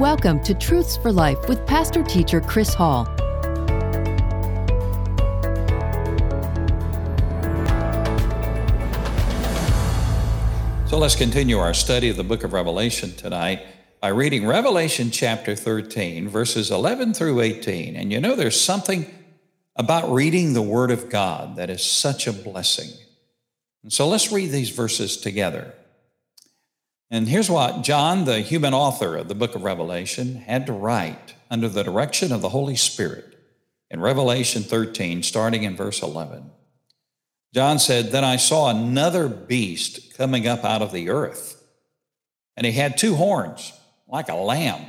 Welcome to Truths for Life with pastor teacher Chris Hall. So let's continue our study of the book of Revelation tonight by reading Revelation chapter 13, verses 11 through 18. And you know, there's something about reading the Word of God that is such a blessing. And so let's read these verses together. And here's what John, the human author of the book of Revelation, had to write under the direction of the Holy Spirit in Revelation 13, starting in verse 11. John said, Then I saw another beast coming up out of the earth, and he had two horns like a lamb,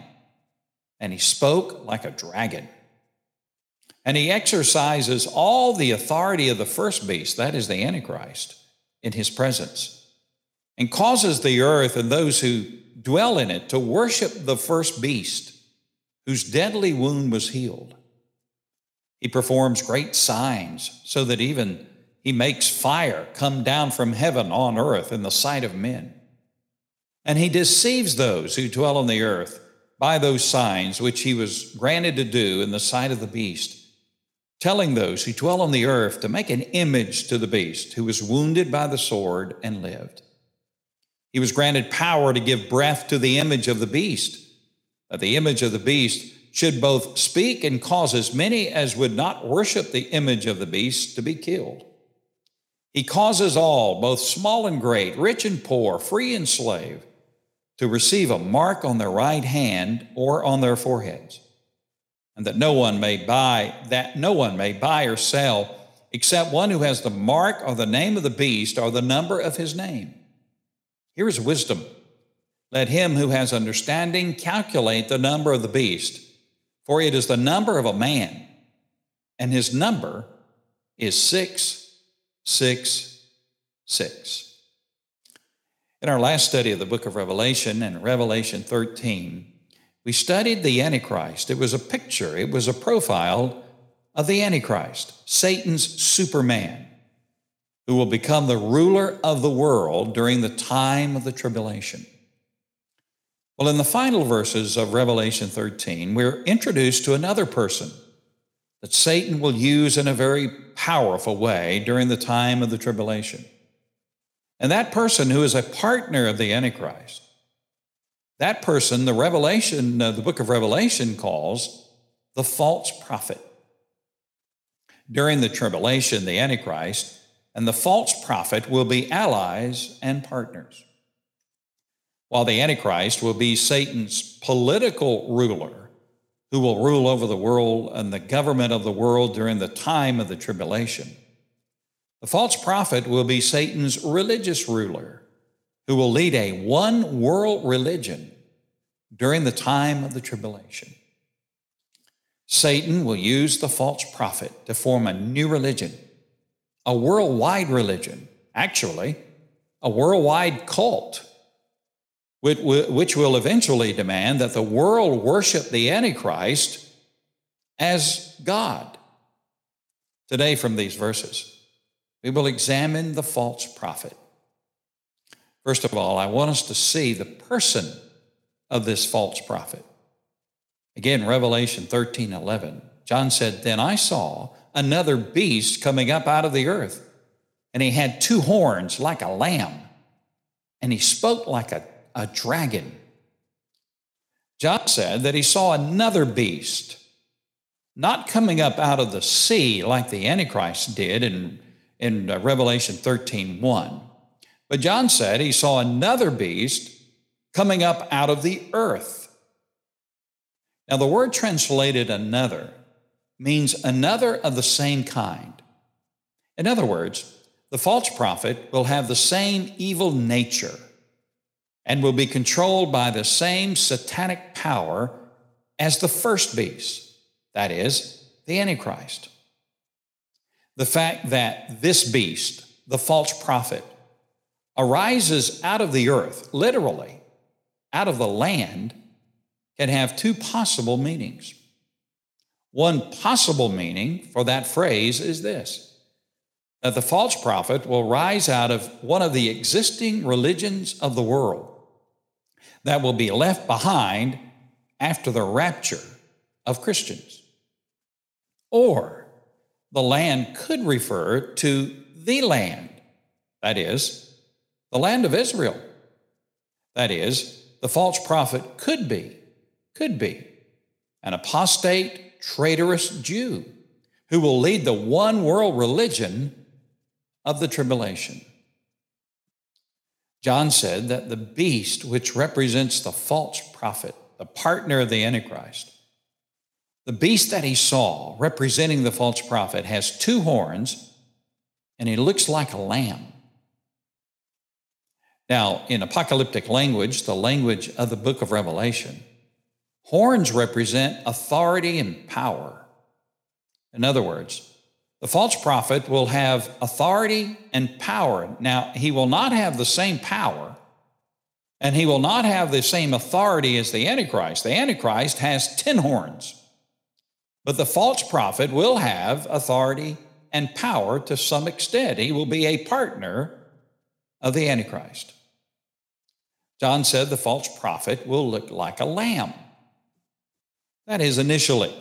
and he spoke like a dragon. And he exercises all the authority of the first beast, that is the Antichrist, in his presence and causes the earth and those who dwell in it to worship the first beast whose deadly wound was healed. He performs great signs so that even he makes fire come down from heaven on earth in the sight of men. And he deceives those who dwell on the earth by those signs which he was granted to do in the sight of the beast, telling those who dwell on the earth to make an image to the beast who was wounded by the sword and lived. He was granted power to give breath to the image of the beast, that the image of the beast should both speak and cause as many as would not worship the image of the beast to be killed. He causes all, both small and great, rich and poor, free and slave, to receive a mark on their right hand or on their foreheads, and that no one may buy that no one may buy or sell except one who has the mark or the name of the beast or the number of his name. Here is wisdom. Let him who has understanding calculate the number of the beast, for it is the number of a man, and his number is 666. In our last study of the book of Revelation and Revelation 13, we studied the Antichrist. It was a picture, it was a profile of the Antichrist, Satan's superman who will become the ruler of the world during the time of the tribulation. Well, in the final verses of Revelation 13, we're introduced to another person that Satan will use in a very powerful way during the time of the tribulation. And that person who is a partner of the Antichrist, that person, the Revelation, uh, the book of Revelation calls the false prophet. During the tribulation, the Antichrist and the false prophet will be allies and partners. While the Antichrist will be Satan's political ruler who will rule over the world and the government of the world during the time of the tribulation. The false prophet will be Satan's religious ruler who will lead a one world religion during the time of the tribulation. Satan will use the false prophet to form a new religion a worldwide religion, actually, a worldwide cult, which will eventually demand that the world worship the Antichrist as God. Today, from these verses, we will examine the false prophet. First of all, I want us to see the person of this false prophet. Again, Revelation 13 11, John said, Then I saw another beast coming up out of the earth. And he had two horns like a lamb, and he spoke like a, a dragon. John said that he saw another beast, not coming up out of the sea like the Antichrist did in, in uh, Revelation 13 1. But John said he saw another beast coming up out of the earth. Now, the word translated another means another of the same kind. In other words, the false prophet will have the same evil nature and will be controlled by the same satanic power as the first beast, that is, the Antichrist. The fact that this beast, the false prophet, arises out of the earth, literally, out of the land, can have two possible meanings. One possible meaning for that phrase is this that the false prophet will rise out of one of the existing religions of the world that will be left behind after the rapture of Christians. Or the land could refer to the land, that is, the land of Israel. That is, the false prophet could be, could be an apostate, traitorous Jew who will lead the one world religion of the tribulation. John said that the beast, which represents the false prophet, the partner of the Antichrist, the beast that he saw, representing the false prophet, has two horns and he looks like a lamb. Now, in apocalyptic language, the language of the book of Revelation, horns represent authority and power. In other words, the false prophet will have authority and power. Now, he will not have the same power and he will not have the same authority as the Antichrist. The Antichrist has 10 horns. But the false prophet will have authority and power to some extent. He will be a partner of the Antichrist. John said the false prophet will look like a lamb. That is initially.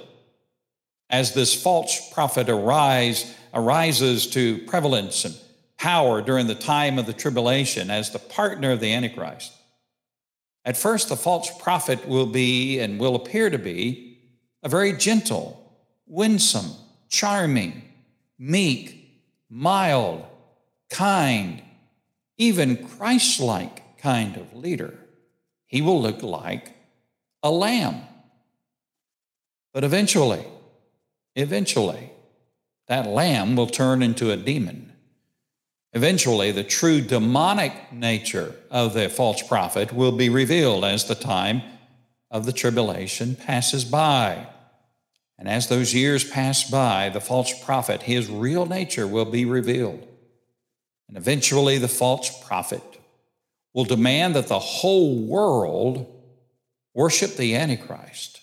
As this false prophet arise, arises to prevalence and power during the time of the tribulation as the partner of the Antichrist. At first, the false prophet will be and will appear to be a very gentle, winsome, charming, meek, mild, kind, even Christ like kind of leader. He will look like a lamb. But eventually, eventually, that lamb will turn into a demon. Eventually, the true demonic nature of the false prophet will be revealed as the time of the tribulation passes by. And as those years pass by, the false prophet, his real nature will be revealed. And eventually, the false prophet will demand that the whole world worship the Antichrist.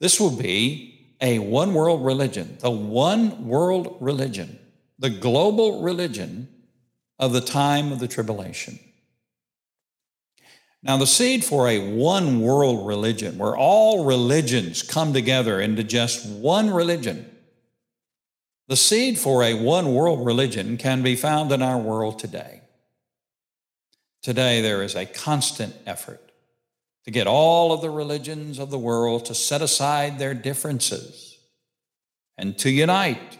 This will be a one world religion, the one world religion, the global religion of the time of the tribulation. Now, the seed for a one world religion, where all religions come together into just one religion, the seed for a one world religion can be found in our world today. Today, there is a constant effort to get all of the religions of the world to set aside their differences and to unite.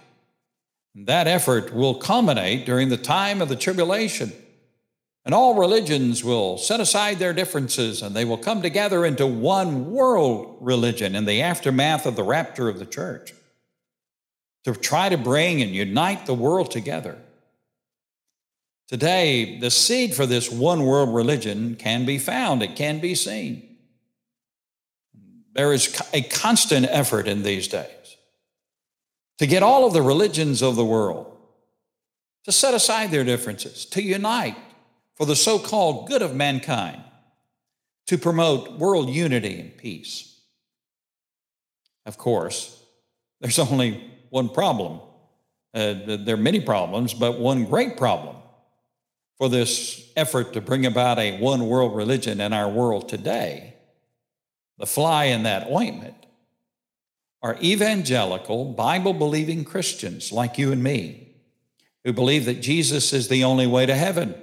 And That effort will culminate during the time of the tribulation and all religions will set aside their differences and they will come together into one world religion in the aftermath of the rapture of the church to try to bring and unite the world together. Today, the seed for this one world religion can be found, it can be seen. There is a constant effort in these days to get all of the religions of the world to set aside their differences, to unite, for the so called good of mankind to promote world unity and peace. Of course, there's only one problem. Uh, there are many problems, but one great problem for this effort to bring about a one world religion in our world today. The fly in that ointment are evangelical, Bible believing Christians like you and me who believe that Jesus is the only way to heaven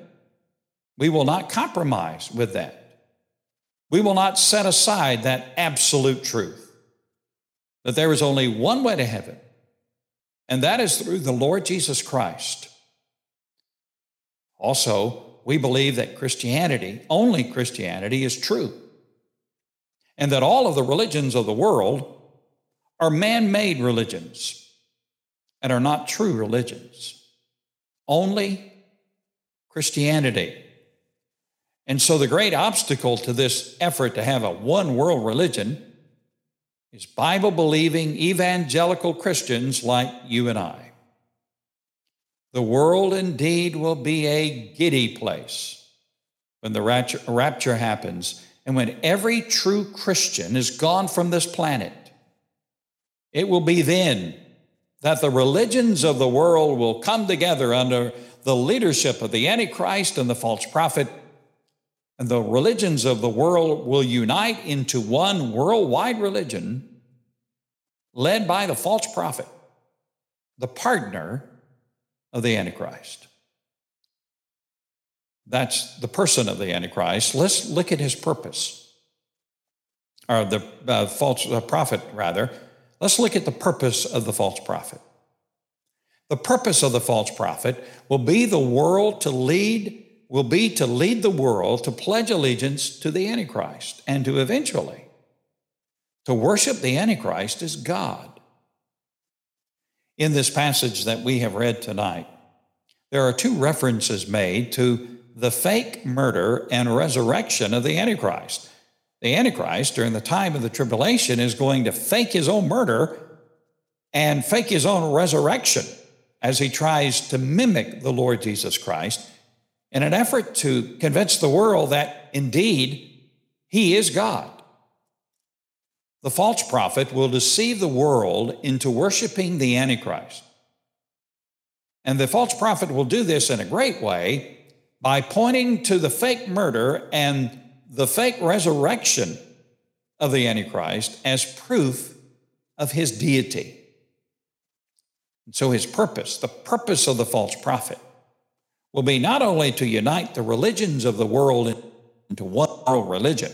we will not compromise with that. We will not set aside that absolute truth that there is only one way to heaven, and that is through the Lord Jesus Christ. Also, we believe that Christianity, only Christianity, is true, and that all of the religions of the world are man made religions and are not true religions. Only Christianity and so, the great obstacle to this effort to have a one world religion is Bible believing evangelical Christians like you and I. The world indeed will be a giddy place when the rapture happens and when every true Christian is gone from this planet. It will be then that the religions of the world will come together under the leadership of the Antichrist and the false prophet and the religions of the world will unite into one worldwide religion led by the false prophet, the partner of the Antichrist. That's the person of the Antichrist. Let's look at his purpose, or the uh, false uh, prophet, rather. Let's look at the purpose of the false prophet. The purpose of the false prophet will be the world to lead will be to lead the world to pledge allegiance to the Antichrist and to eventually to worship the Antichrist as God. In this passage that we have read tonight, there are two references made to the fake murder and resurrection of the Antichrist. The Antichrist, during the time of the tribulation, is going to fake his own murder and fake his own resurrection as he tries to mimic the Lord Jesus Christ in an effort to convince the world that indeed he is God. The false prophet will deceive the world into worshiping the Antichrist. And the false prophet will do this in a great way by pointing to the fake murder and the fake resurrection of the Antichrist as proof of his deity. And so, his purpose, the purpose of the false prophet, will be not only to unite the religions of the world into one world religion,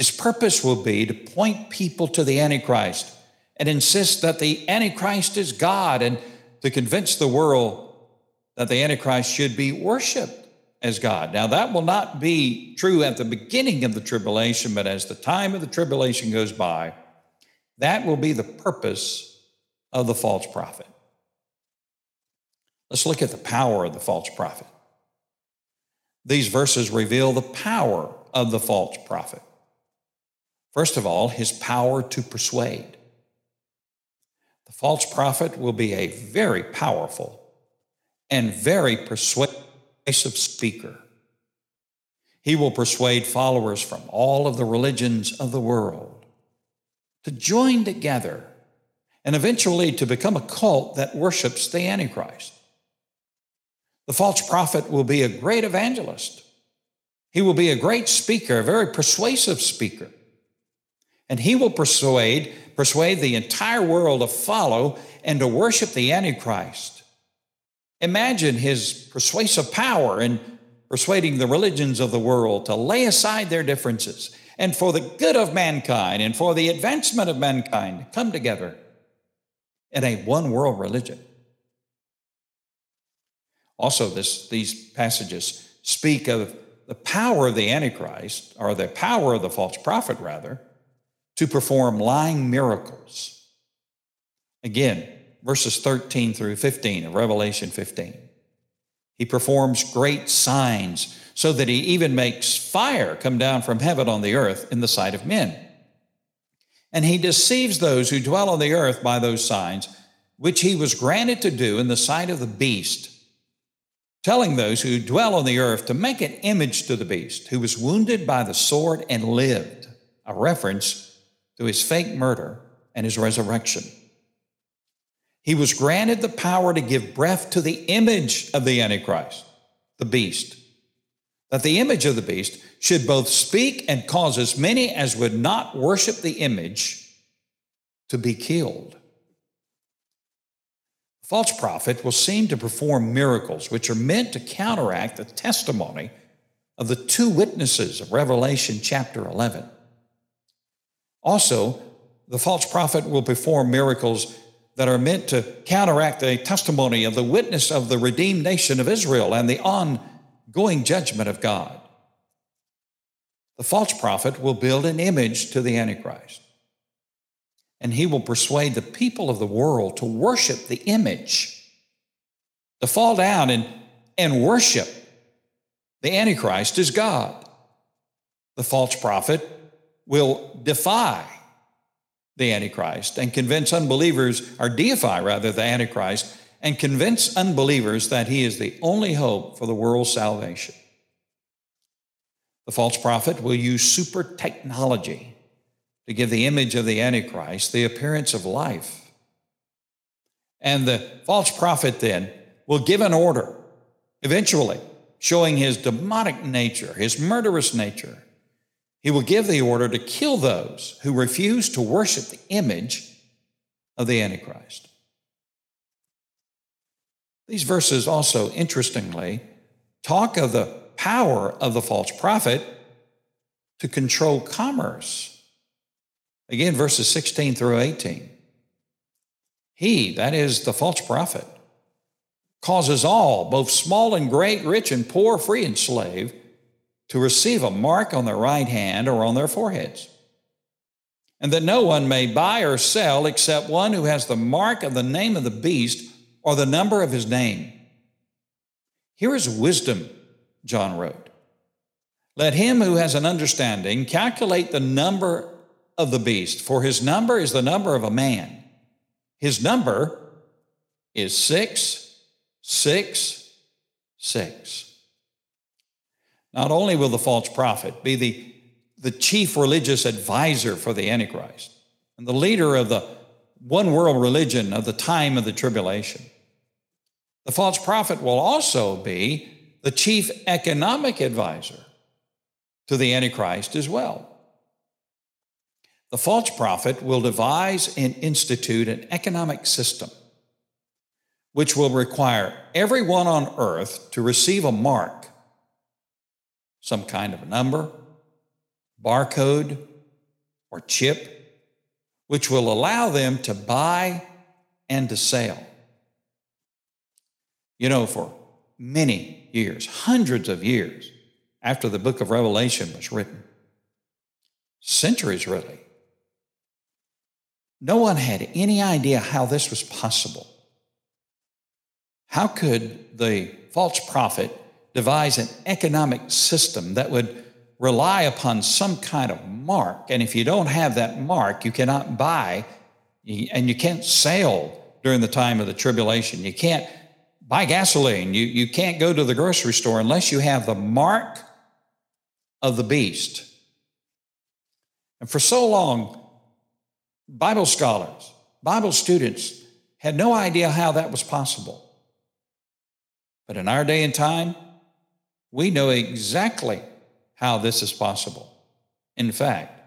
his purpose will be to point people to the Antichrist and insist that the Antichrist is God and to convince the world that the Antichrist should be worshiped as God. Now, that will not be true at the beginning of the tribulation, but as the time of the tribulation goes by, that will be the purpose of the false prophet. Let's look at the power of the false prophet. These verses reveal the power of the false prophet. First of all, his power to persuade. The false prophet will be a very powerful and very persuasive speaker. He will persuade followers from all of the religions of the world to join together and eventually to become a cult that worships the Antichrist. The false prophet will be a great evangelist. He will be a great speaker, a very persuasive speaker. And he will persuade, persuade the entire world to follow and to worship the Antichrist. Imagine his persuasive power in persuading the religions of the world to lay aside their differences and for the good of mankind and for the advancement of mankind come together in a one world religion. Also, this, these passages speak of the power of the Antichrist, or the power of the false prophet, rather, to perform lying miracles. Again, verses 13 through 15 of Revelation 15. He performs great signs so that he even makes fire come down from heaven on the earth in the sight of men. And he deceives those who dwell on the earth by those signs, which he was granted to do in the sight of the beast telling those who dwell on the earth to make an image to the beast who was wounded by the sword and lived, a reference to his fake murder and his resurrection. He was granted the power to give breath to the image of the Antichrist, the beast, that the image of the beast should both speak and cause as many as would not worship the image to be killed false prophet will seem to perform miracles which are meant to counteract the testimony of the two witnesses of Revelation chapter 11. Also, the false prophet will perform miracles that are meant to counteract the testimony of the witness of the redeemed nation of Israel and the ongoing judgment of God. The false prophet will build an image to the Antichrist and he will persuade the people of the world to worship the image, to fall down and, and worship the Antichrist as God. The false prophet will defy the Antichrist and convince unbelievers, or deify rather the Antichrist, and convince unbelievers that he is the only hope for the world's salvation. The false prophet will use super technology to give the image of the Antichrist the appearance of life. And the false prophet then will give an order eventually showing his demonic nature, his murderous nature. He will give the order to kill those who refuse to worship the image of the Antichrist. These verses also, interestingly, talk of the power of the false prophet to control commerce. Again, verses 16 through 18. He, that is the false prophet, causes all, both small and great, rich and poor, free and slave, to receive a mark on their right hand or on their foreheads, and that no one may buy or sell except one who has the mark of the name of the beast or the number of his name. Here is wisdom, John wrote. Let him who has an understanding calculate the number of the beast, for his number is the number of a man. His number is six, six, six. Not only will the false prophet be the, the chief religious advisor for the Antichrist and the leader of the one world religion of the time of the tribulation, the false prophet will also be the chief economic advisor to the Antichrist as well. The false prophet will devise and institute an economic system which will require everyone on earth to receive a mark some kind of a number, barcode, or chip, which will allow them to buy and to sell. You know, for many years, hundreds of years after the book of Revelation was written, centuries really, no one had any idea how this was possible. How could the false prophet devise an economic system that would rely upon some kind of mark. And if you don't have that mark, you cannot buy and you can't sail during the time of the tribulation. You can't buy gasoline. You, you can't go to the grocery store unless you have the mark of the beast. And for so long, Bible scholars, Bible students had no idea how that was possible. But in our day and time, we know exactly how this is possible. In fact,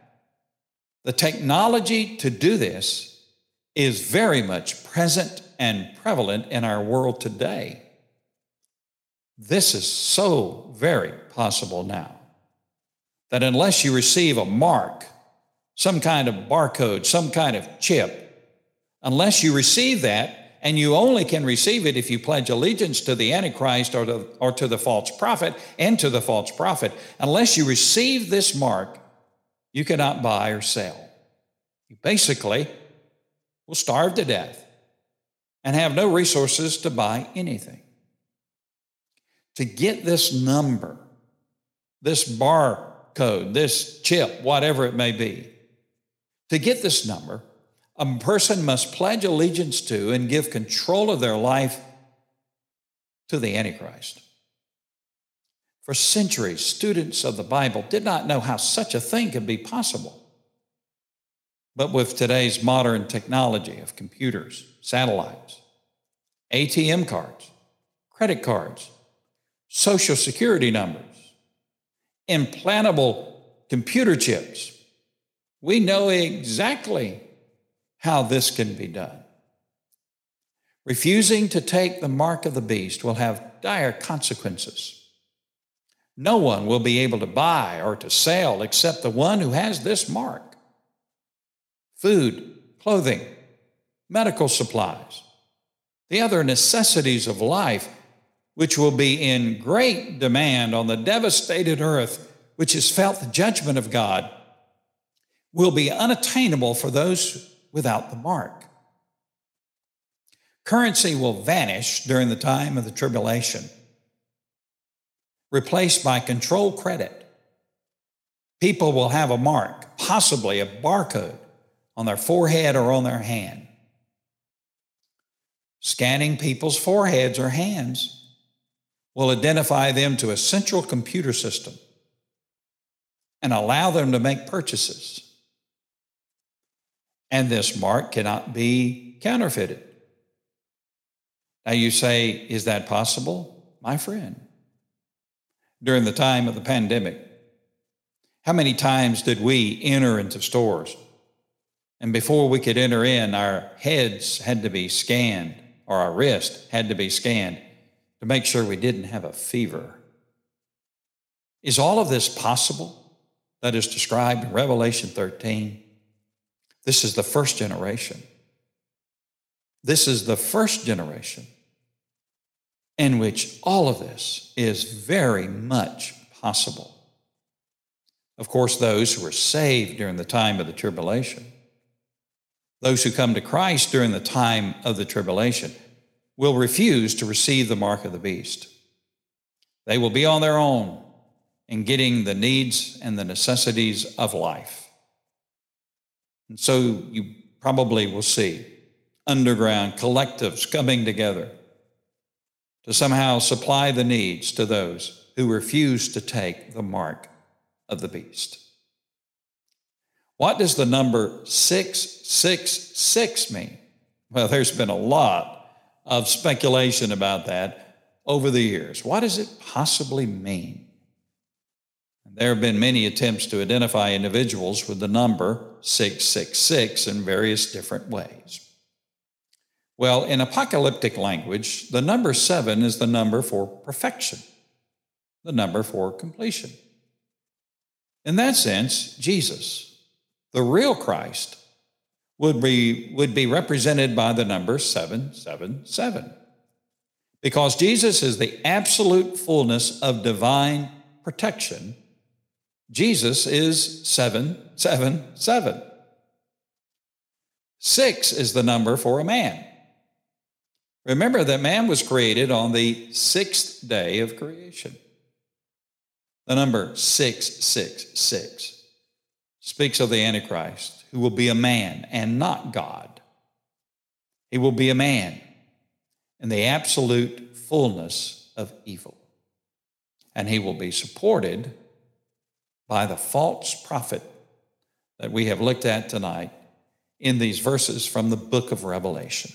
the technology to do this is very much present and prevalent in our world today. This is so very possible now that unless you receive a mark, some kind of barcode, some kind of chip, unless you receive that, and you only can receive it if you pledge allegiance to the Antichrist or to, or to the false prophet and to the false prophet. Unless you receive this mark, you cannot buy or sell. You basically will starve to death and have no resources to buy anything. To get this number, this barcode, this chip, whatever it may be, to get this number, a person must pledge allegiance to and give control of their life to the Antichrist. For centuries, students of the Bible did not know how such a thing could be possible. But with today's modern technology of computers, satellites, ATM cards, credit cards, social security numbers, implantable computer chips, we know exactly how this can be done. Refusing to take the mark of the beast will have dire consequences. No one will be able to buy or to sell except the one who has this mark. Food, clothing, medical supplies, the other necessities of life, which will be in great demand on the devastated earth, which has felt the judgment of God, will be unattainable for those without the mark. Currency will vanish during the time of the tribulation, replaced by control credit. People will have a mark, possibly a barcode, on their forehead or on their hand. Scanning people's foreheads or hands will identify them to a central computer system and allow them to make purchases and this mark cannot be counterfeited. Now you say, is that possible? My friend, during the time of the pandemic? How many times did we enter into stores? And before we could enter in, our heads had to be scanned, or our wrist had to be scanned to make sure we didn't have a fever. Is all of this possible that is described in Revelation 13? This is the first generation. This is the first generation in which all of this is very much possible. Of course, those who are saved during the time of the tribulation, those who come to Christ during the time of the tribulation, will refuse to receive the mark of the beast. They will be on their own in getting the needs and the necessities of life. And so you probably will see underground collectives coming together to somehow supply the needs to those who refuse to take the mark of the beast. What does the number 666 mean? Well, there's been a lot of speculation about that over the years. What does it possibly mean? There have been many attempts to identify individuals with the number 666 in various different ways. Well, in apocalyptic language, the number seven is the number for perfection, the number for completion. In that sense, Jesus, the real Christ, would be, would be represented by the number 777. Because Jesus is the absolute fullness of divine protection, Jesus is 777. Six is the number for a man. Remember that man was created on the sixth day of creation. The number 666 speaks of the Antichrist, who will be a man and not God. He will be a man in the absolute fullness of evil. And he will be supported by the false prophet that we have looked at tonight in these verses from the book of Revelation.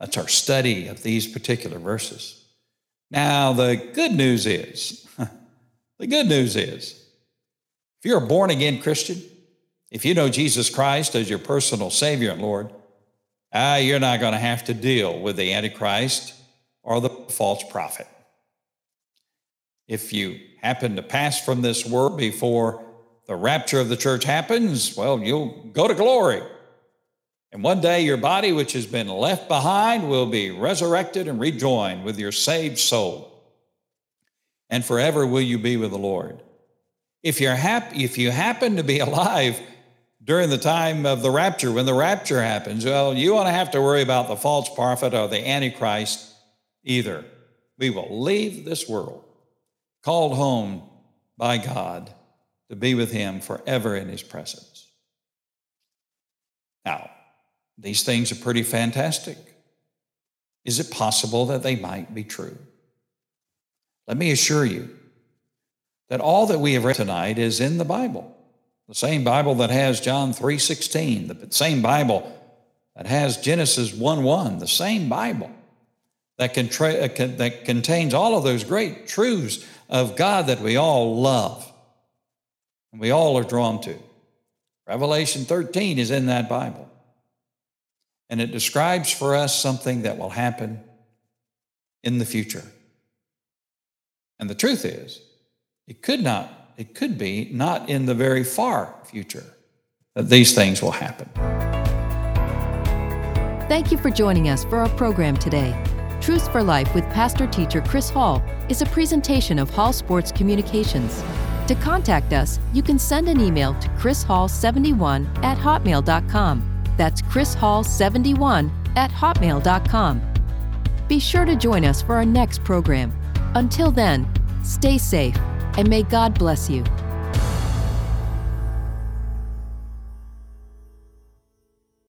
That's our study of these particular verses. Now, the good news is, the good news is, if you're a born again Christian, if you know Jesus Christ as your personal Savior and Lord, ah, you're not going to have to deal with the Antichrist or the false prophet. If you happen to pass from this world before the rapture of the church happens, well, you'll go to glory. And one day your body, which has been left behind, will be resurrected and rejoined with your saved soul. And forever will you be with the Lord. If, you're hap- if you happen to be alive during the time of the rapture, when the rapture happens, well, you won't have to worry about the false prophet or the Antichrist either. We will leave this world, called home by God to be with Him forever in His presence. Now, these things are pretty fantastic. Is it possible that they might be true? Let me assure you that all that we have read tonight is in the Bible. The same Bible that has John 3:16, the same Bible that has Genesis 1:1, the same Bible that, contra- uh, that contains all of those great truths of God that we all love and we all are drawn to. Revelation 13 is in that Bible. And it describes for us something that will happen in the future. And the truth is, it could not, it could be not in the very far future that these things will happen. Thank you for joining us for our program today. Truths for Life with pastor teacher Chris Hall is a presentation of Hall Sports Communications. To contact us, you can send an email to chrishall71 at hotmail.com that's Chris Hall 71 at hotmail.com. Be sure to join us for our next program. Until then, stay safe and may God bless you.